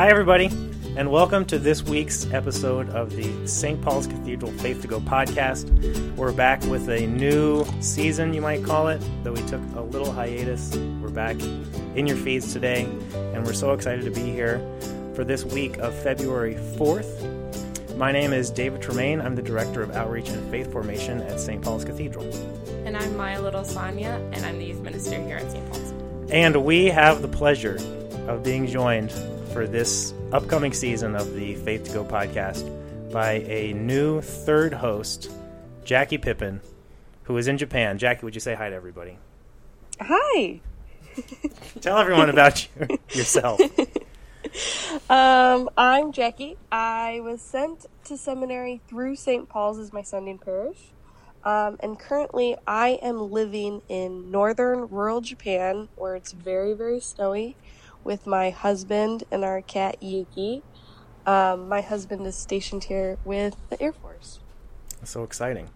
Hi, everybody, and welcome to this week's episode of the St. Paul's Cathedral Faith to Go podcast. We're back with a new season, you might call it, though we took a little hiatus. We're back in your feeds today, and we're so excited to be here for this week of February 4th. My name is David Tremaine. I'm the Director of Outreach and Faith Formation at St. Paul's Cathedral. And I'm Maya Little Sonia, and I'm the youth minister here at St. Paul's. And we have the pleasure of being joined for this upcoming season of the Faith to Go podcast by a new third host, Jackie Pippin, who is in Japan. Jackie, would you say hi to everybody? Hi. Tell everyone about you, yourself. Um, I'm Jackie. I was sent to seminary through St. Paul's as my sending parish. Um, and currently I am living in northern rural Japan where it's very, very snowy with my husband and our cat Yuki. Um, my husband is stationed here with the Air Force. So exciting.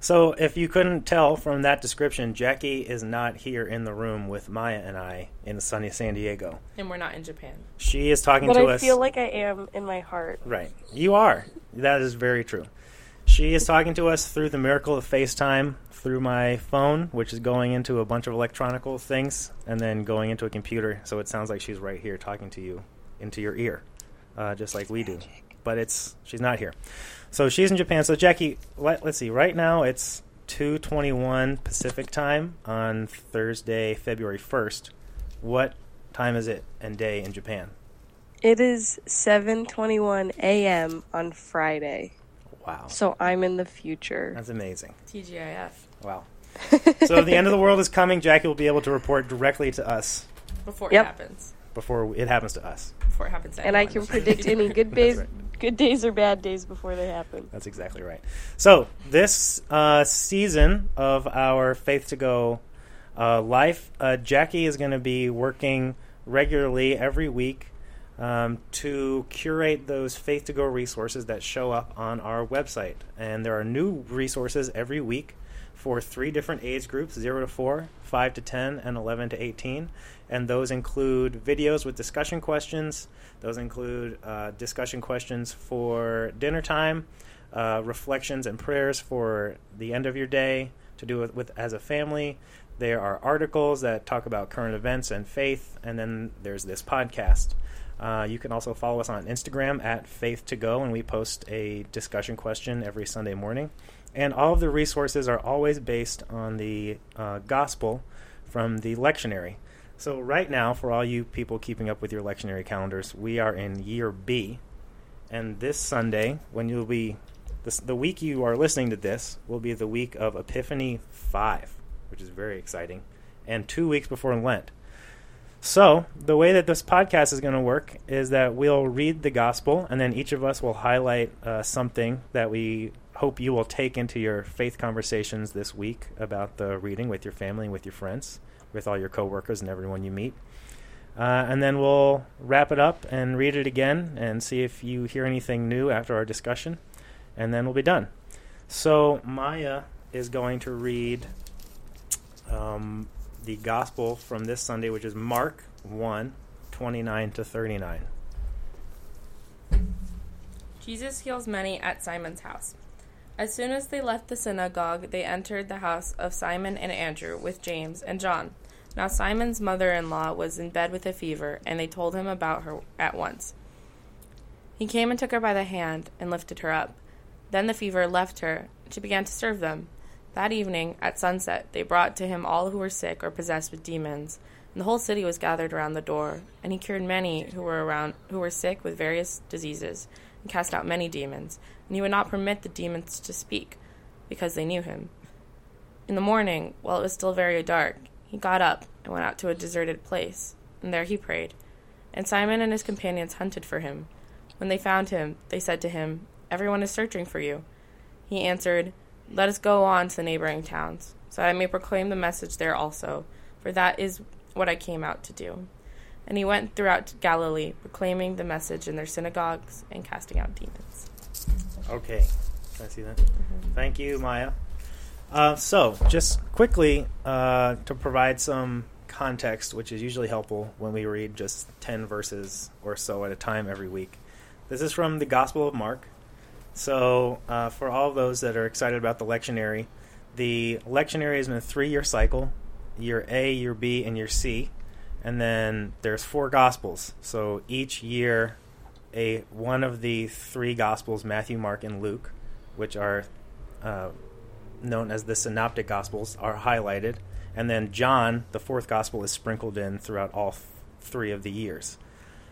So, if you couldn't tell from that description, Jackie is not here in the room with Maya and I in sunny San Diego. And we're not in Japan. She is talking But to I us. I feel like I am in my heart. Right. You are. That is very true. She is talking to us through the miracle of FaceTime through my phone, which is going into a bunch of electronical things and then going into a computer. So it sounds like she's right here talking to you into your ear, uh, just like we do. But it's she's not here. So she's in Japan. So Jackie, let, let's see. Right now it's 2:21 Pacific time on Thursday, February 1st. What time is it and day in Japan? It is 7:21 a.m. on Friday. Wow. So I'm in the future. That's amazing. TGIF. Wow. so the end of the world is coming. Jackie will be able to report directly to us Before Yep. it happens. before it happens to us. Before it happens to and I can predict any good days, right. good days or bad days before they happen. That's exactly right. So this uh, season of our Faith to Go uh, life, uh, Jackie is going to be working regularly every week um, to curate those Faith to Go resources that show up on our website. And there are new resources every week for three different age groups 0 to 4, 5 to 10, and 11 to 18. And those include videos with discussion questions. Those include uh, discussion questions for dinner time, uh, reflections and prayers for the end of your day to do with, with as a family. There are articles that talk about current events and faith, and then there's this podcast. Uh, you can also follow us on Instagram at Faith to Go, and we post a discussion question every Sunday morning. And all of the resources are always based on the uh, gospel from the lectionary. So, right now, for all you people keeping up with your lectionary calendars, we are in year B. And this Sunday, when you'll be, this, the week you are listening to this, will be the week of Epiphany 5, which is very exciting, and two weeks before Lent. So, the way that this podcast is going to work is that we'll read the gospel, and then each of us will highlight uh, something that we hope you will take into your faith conversations this week about the reading with your family with your friends, with all your coworkers and everyone you meet. Uh, and then we'll wrap it up and read it again and see if you hear anything new after our discussion, and then we'll be done. So, Maya is going to read um, the gospel from this Sunday, which is Mark 1 29 to 39. Jesus heals many at Simon's house. As soon as they left the synagogue, they entered the house of Simon and Andrew with James and John. Now Simon's mother in law was in bed with a fever, and they told him about her at once. He came and took her by the hand and lifted her up. Then the fever left her, and she began to serve them. That evening, at sunset, they brought to him all who were sick or possessed with demons, and the whole city was gathered around the door. And he cured many who were around who were sick with various diseases, and cast out many demons. And he would not permit the demons to speak, because they knew him. In the morning, while it was still very dark, he got up and went out to a deserted place, and there he prayed. And Simon and his companions hunted for him. When they found him, they said to him, Everyone is searching for you. He answered, Let us go on to the neighboring towns, so I may proclaim the message there also, for that is what I came out to do. And he went throughout Galilee, proclaiming the message in their synagogues and casting out demons. Okay. Can I see that? Thank you, Maya. Uh, so, just quickly uh, to provide some context, which is usually helpful when we read just 10 verses or so at a time every week. This is from the Gospel of Mark. So, uh, for all those that are excited about the lectionary, the lectionary is in a three year cycle year A, year B, and year C. And then there's four Gospels. So each year, a one of the three Gospels, Matthew, Mark, and Luke, which are uh, known as the Synoptic Gospels, are highlighted. And then John, the fourth Gospel, is sprinkled in throughout all th- three of the years.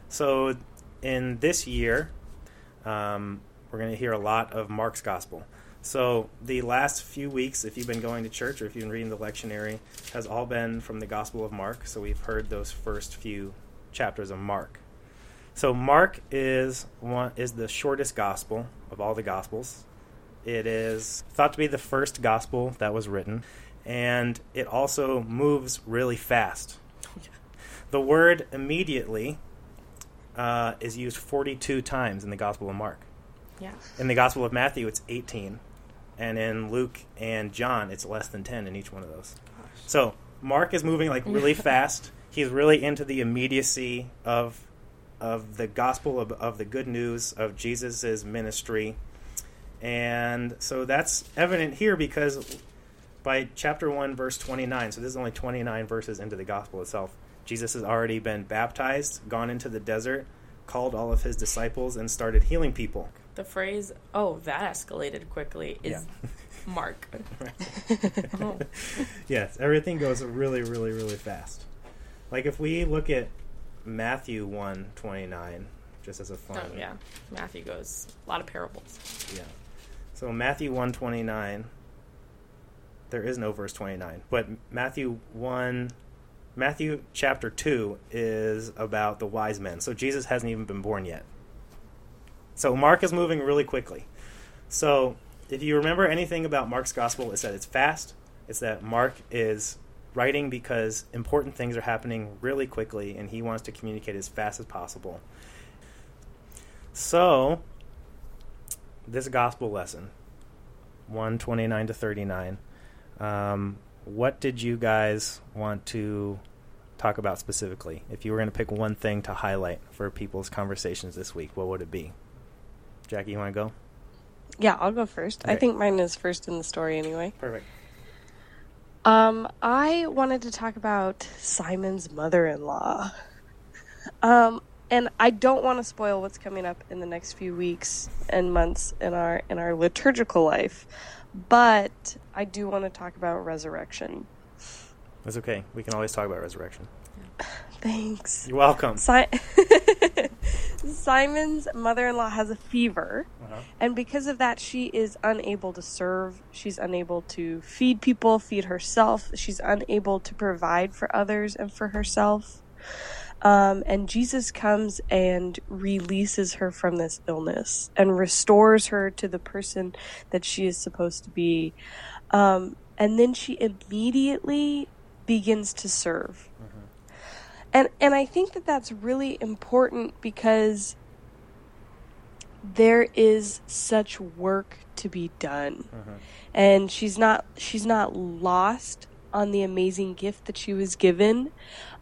So in this year, um, we're going to hear a lot of Mark's Gospel. So the last few weeks, if you've been going to church or if you've been reading the lectionary, has all been from the Gospel of Mark. So we've heard those first few chapters of Mark. So Mark is one is the shortest gospel of all the gospels. It is thought to be the first gospel that was written, and it also moves really fast. The word immediately uh, is used 42 times in the Gospel of Mark. Yeah. In the Gospel of Matthew, it's 18. And in Luke and John, it's less than 10 in each one of those. So Mark is moving like really fast. He's really into the immediacy of of the gospel of, of the good news of Jesus' ministry. And so that's evident here because by chapter 1, verse 29, so this is only 29 verses into the gospel itself, Jesus has already been baptized, gone into the desert, called all of his disciples, and started healing people. The phrase, oh, that escalated quickly, is Yeah. Mark. Oh. yes, everything goes really, really, really fast. Like if we look at Matthew 1 29, just as a oh, fun. Oh, yeah. Matthew goes, a lot of parables. Yeah. So Matthew 129 there is no verse 29, but Matthew 1 Matthew chapter 2 is about the wise men. So Jesus hasn't even been born yet. So Mark is moving really quickly. So if you remember anything about Mark's gospel, it's that it's fast. It's that Mark is writing because important things are happening really quickly and he wants to communicate as fast as possible. So, this gospel lesson, 129 to 39, um, what did you guys want to talk about specifically? If you were going to pick one thing to highlight for people's conversations this week, what would it be? Jackie, you want to go? Yeah, I'll go first. I think mine is first in the story anyway. Perfect. Um, I wanted to talk about Simon's mother-in-law. Um, and I don't want to spoil what's coming up in the next few weeks and months in our in our liturgical life, but I do want to talk about resurrection. That's okay. We can always talk about resurrection. Thanks. You're welcome. Si- Simon's mother-in-law has a fever, Uh-huh. and because of that, she is unable to serve. She's unable to feed people, feed herself. She's unable to provide for others and for herself. Um, and Jesus comes and releases her from this illness and restores her to the person that she is supposed to be. Um, and then she immediately begins to serve. And and I think that that's really important because there is such work to be done. And she's not she's not lost on the amazing gift that she was given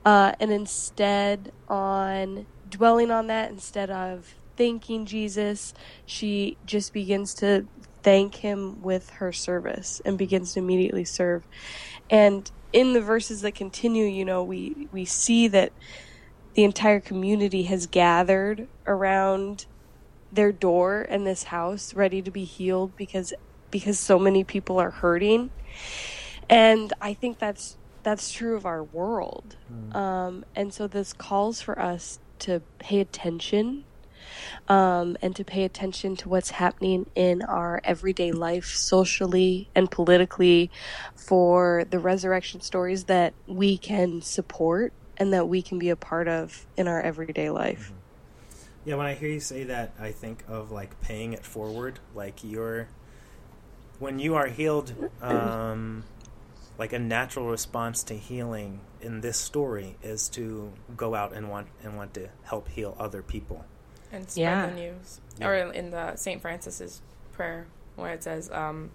uh, and instead on dwelling on that instead of thanking Jesus, she just begins to thank him with her service and begins to immediately serve. And in the verses that continue, you know, we we see that the entire community has gathered around their door and this house ready to be healed because because so many people are hurting. And i think that's that's true of our world. Um, and so this calls for us to pay attention um, and to pay attention to what's happening in our everyday life socially and politically for the resurrection stories that we can support and that we can be a part of in our everyday life Yeah, when I hear you say that, I think of like paying it forward. Like you're, when you are healed, um, like a natural response to healing in this story is to go out and want and want to help heal other people. And spread Yeah. the news. Yeah. Or in the St. Francis's prayer, where it says, um,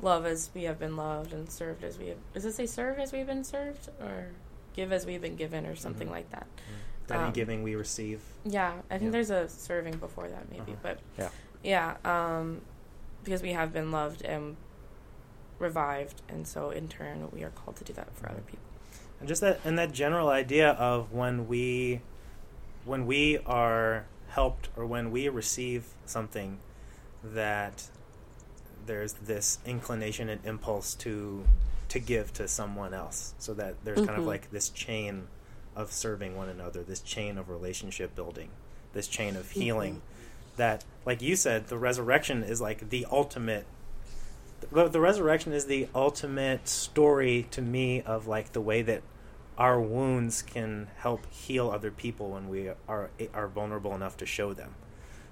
"Love as we have been loved, and served as we have." Does it say "serve as we've been served"? Or give as we've been given or something Mhm. like that. That in Um, giving we receive. Yeah, I think Yeah. there's a serving before that maybe, Uh-huh. but Yeah. yeah, um, because we have been loved and revived, and so in turn we are called to do that for other people. And just that and that general idea of when we when we are helped or when we receive something that there's this inclination and impulse to to give to someone else. So that there's kind of Mhm. like this chain of serving one another this chain of relationship building this chain of healing. That like you said the resurrection is like the ultimate the, the resurrection is the ultimate story to me of like the way that our wounds can help heal other people when we are are vulnerable enough to show them.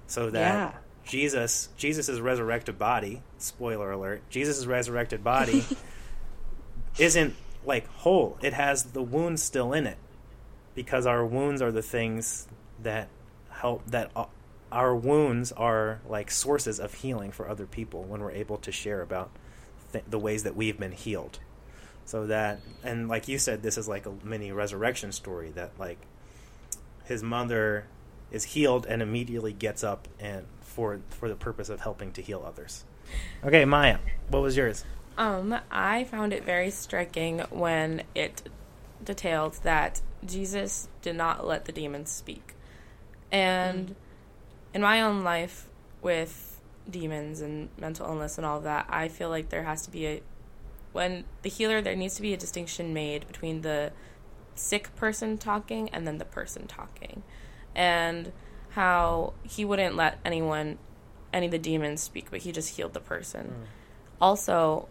So that Yeah. Jesus Jesus' resurrected body spoiler alert Jesus' resurrected body isn't like whole. It has the wounds still in it because our wounds are the things that help that our wounds are like sources of healing for other people when we're able to share about th- the ways that we've been healed so that and like you said this is like a mini resurrection story that like his mother is healed and immediately gets up and for for the purpose of helping to heal others okay maya what was yours Um, I found it very striking when it detailed that Jesus did not let the demons speak. And in my own life with demons and mental illness and all of that, I feel like there has to be a when the healer there needs to be a distinction made between the sick person talking and then the person talking. And how he wouldn't let anyone any of the demons speak, but he just healed the person. Also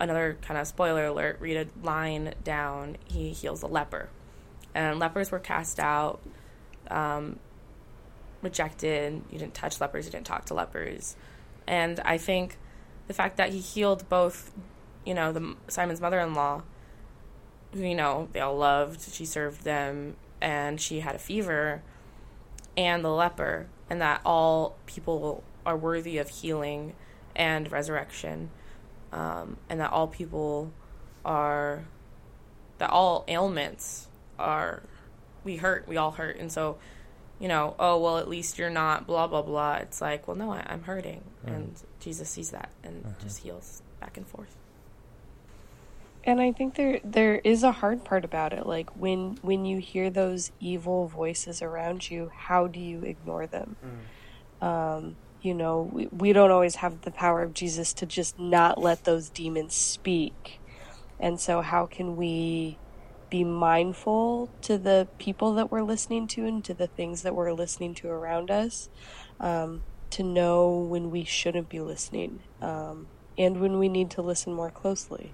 another kind of spoiler alert read a line down he heals a leper. And lepers were cast out um, rejected. You didn't touch lepers you didn't talk to lepers. And i think the fact that he healed both you know the simon's mother-in-law who you know they all loved she served them and she had a fever and the leper and that all people are worthy of healing and resurrection um, and that all people are that all ailments are we hurt we all hurt and so you know oh well at least you're not blah blah blah. It's like well no I, i'm hurting. And jesus sees that and Mhm. just heals back and forth And I think there there is a hard part about it. Like when when you hear those evil voices around you, how do you ignore them? Um, you know, we, we don't always have the power of Jesus to just not let those demons speak. And so how can we be mindful to the people that we're listening to and to the things that we're listening to around us um, to know when we shouldn't be listening um, and when we need to listen more closely.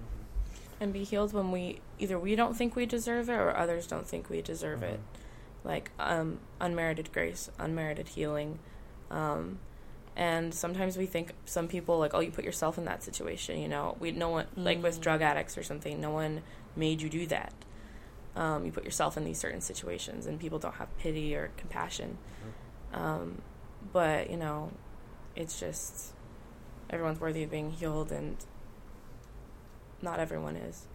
And be healed when we either we don't think we deserve it or others don't think we deserve it. Like um unmerited grace unmerited healing. Um and sometimes we think some people like oh you put yourself in that situation you know? We no one like with Mm. drug addicts or something no one made you do that. Um, you put yourself in these certain situations and people don't have pity or compassion. Um, but you know it's just everyone's worthy of being healed and not everyone is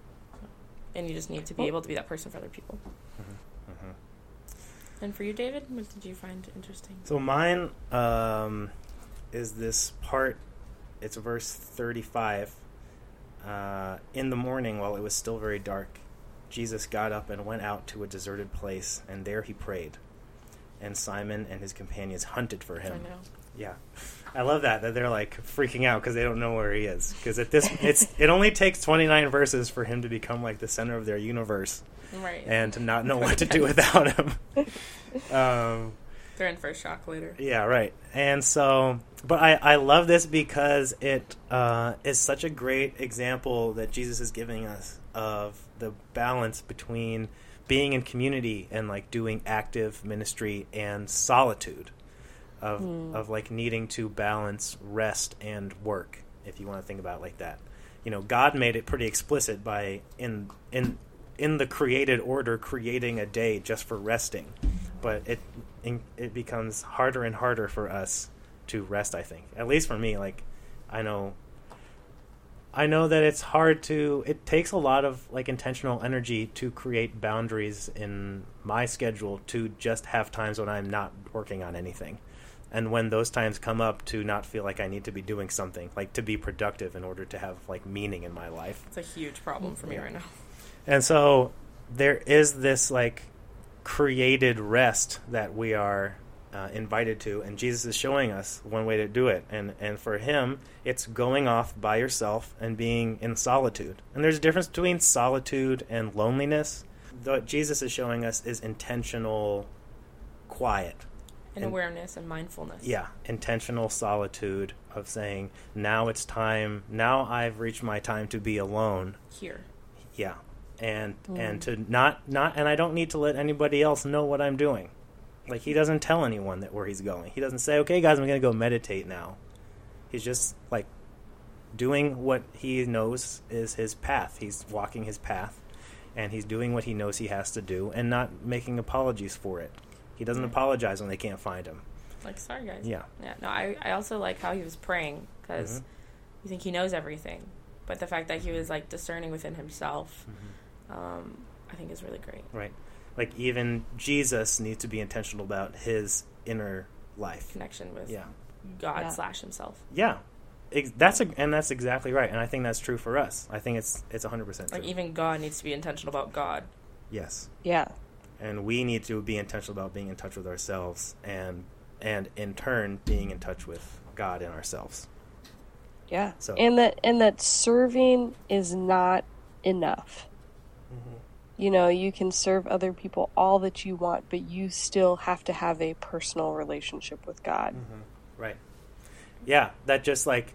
and you just need to be Well- able to be that person for other people Mhm. and for you david what did you find interesting So mine um, is this part. It's verse thirty-five. Uh, in the morning, while it was still very dark, Jesus got up and went out to a deserted place, and there he prayed. And Simon and his companions hunted for i him. know Yeah, I love that that they're like freaking out because they don't know where he is. Because at this, it's it only takes twenty-nine verses for him to become like the center of their universe right and to not know what to do without him. um, they're in for a shock later yeah, right. And so, but I, I love this because it uh, is such a great example that Jesus is giving us of the balance between being in community and like doing active ministry and solitude of Hmm. of like needing to balance rest and work if you want to think about it like that. You know, God made it pretty explicit by in in in the created order creating a day just for resting. But it it becomes harder and harder for us to rest, I think. At least for me, like I know I know that it's hard to. It takes a lot of like intentional energy to create boundaries in my schedule to just have times when I'm not working on anything, and when those times come up, to not feel like I need to be doing something, like to be productive in order to have like meaning in my life. It's a huge problem for me right now. And so there is this like created rest that we are uh, invited to, and Jesus is showing us one way to do it. And and for him, it's going off by yourself and being in solitude. And there's a difference between solitude and loneliness. What Jesus is showing us is intentional quiet. And, awareness and mindfulness. Yeah, intentional solitude of saying, now it's time. Now I've reached my time to be alone. Here. Yeah, and and to not not and I don't need to let anybody else know what I'm doing. Like he doesn't tell anyone that where he's going. He doesn't say, "Okay, guys, I'm going to go meditate now." He's just like doing what he knows is his path. He's walking his path and he's doing what he knows he has to do and not making apologies for it. He doesn't Right. apologize when they can't find him. Like, sorry, guys. Yeah. Yeah. No, I, I also like how he was praying because Mhm. you think he knows everything. But the fact that he was, like, discerning within himself, um, I think is really great. Right. Like even Jesus needs to be intentional about his inner life. Connection with Yeah. God Yeah. slash himself. Yeah, that's a, and that's exactly right, and I think that's true for us. I think it's it's hundred percent. Like, even God needs to be intentional about God. yes, Yeah. and we need to be intentional about being in touch with ourselves, and and in turn being in touch with God and ourselves. Yeah. So- and that and that serving is not enough. Mm-hmm. You know, you can serve other people all that you want, but you still have to have a personal relationship with God. Mm-hmm. Right. Yeah, that just like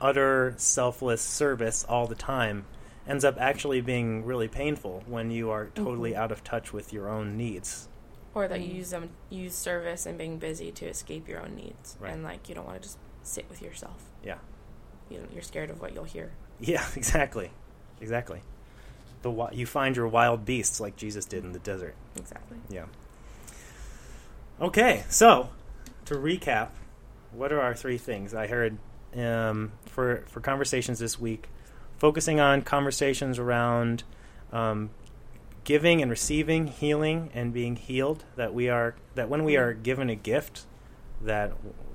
utter selfless service all the time ends up actually being really painful when you are totally mm-hmm. out of touch with your own needs. Or that you use them, use service and being busy to escape your own needs. Right. And, like, you don't want to just sit with yourself. Yeah. You know, you're scared of what you'll hear. Yeah, exactly. Exactly. The you find your wild beasts like Jesus did in the desert. Exactly. Yeah. Okay, so to recap, what are our three things? I heard um, for for conversations this week, focusing on conversations around um, giving and receiving, healing and being healed. That we are that when we are given a gift, that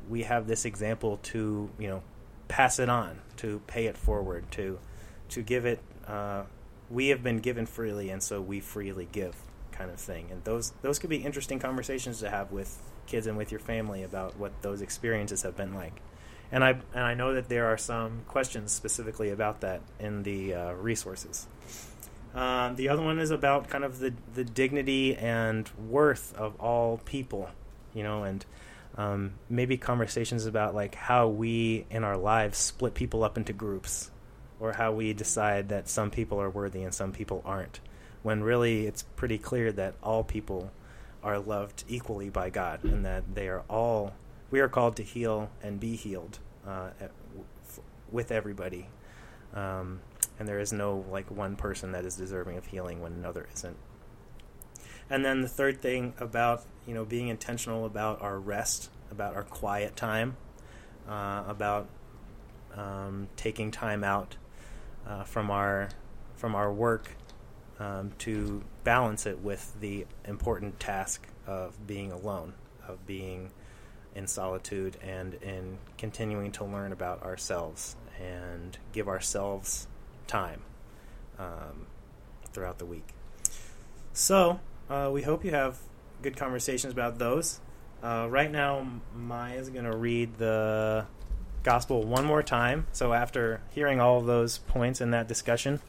we have this example to you know pass it on, to pay it forward, to to give it. Uh, we have been given freely, and so we freely give, kind of thing. And those those could be interesting conversations to have with kids and with your family about what those experiences have been like. And I and I know that there are some questions specifically about that in the uh, resources. Um, the other one is about kind of the the dignity and worth of all people, you know, and um, maybe conversations about like how we in our lives split people up into groups, or how we decide that some people are worthy and some people aren't, when really it's pretty clear that all people are loved equally by God and that they are all we are called to heal and be healed uh, with everybody. Um, and there is no like one person that is deserving of healing when another isn't. And then the third thing about you know being intentional about our rest, about our quiet time, uh, about um, taking time out uh, from our from our work um, to balance it with the important task of being alone, of being in solitude, and in continuing to learn about ourselves and give ourselves time um, throughout the week. So, uh, we hope you have good conversations about those. Uh, right now, Maya is going to read the gospel one more time. So, after hearing all of those points in that discussion,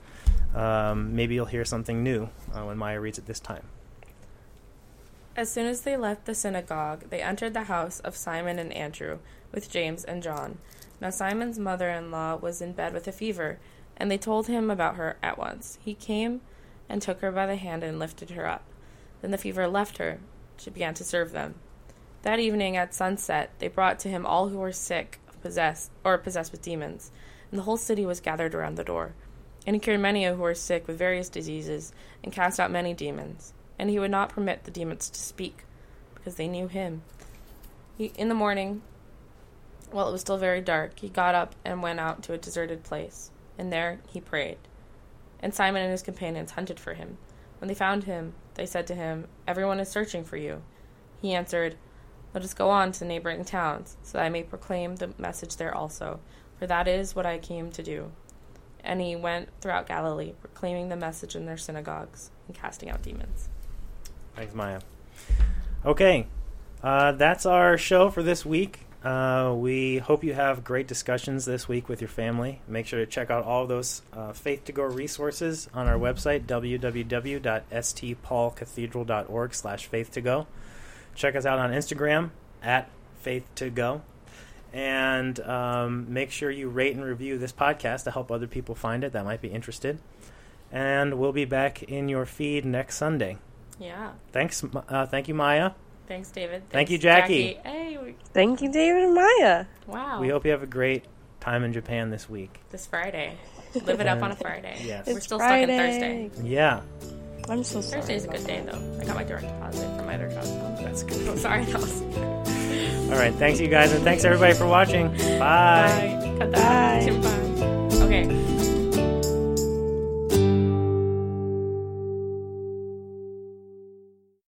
um, maybe you'll hear something new uh, when Maya reads it this time. As soon as they left the synagogue, they entered the house of Simon and Andrew with James and John. Now Simon's mother in law was in bed with a fever, and they told him about her at once. He came and took her by the hand and lifted her up. Then the fever left her. She began to serve them. That evening at sunset, they brought to him all who were sick, possessed, or possessed with demons, and the whole city was gathered around the door. And he cured many who were sick with various diseases, and cast out many demons. And he would not permit the demons to speak, because they knew him. He, in the morning, while it was still very dark, he got up and went out to a deserted place. and there he prayed. And Simon and his companions hunted for him. When they found him, they said to him, Everyone is searching for you. He answered, Let us go on to neighboring towns, so that I may proclaim the message there also, for that is what I came to do. And he went throughout Galilee, proclaiming the message in their synagogues and casting out demons. Thanks, Maya. Okay, uh, that's our show for this week. Uh, we hope you have great discussions this week with your family. Make sure to check out all those uh, Faith to Go resources on our website, www.stpaulcathedral.org slash faith to go. Check us out on Instagram, at faith to go. And um, make sure you rate and review this podcast to help other people find it that might be interested. And we'll be back in your feed next Sunday. Yeah. Thanks, uh, thank you, Maya. Thanks, David. Thank you, Jackie. Hey, we, Thank you, David and Maya. wow. We hope you have a great time in Japan this week. this Friday. Live it up on a Friday. Yes. We're It's still Friday. stuck in Thursday. Yeah, I'm so sorry. Thursday's a good day, though. I got my direct deposit from my other job. That's good. Oh, sorry, that was. All right, thanks you guys, and thanks everybody for watching. Bye. Bye. Bye. Bye. Okay.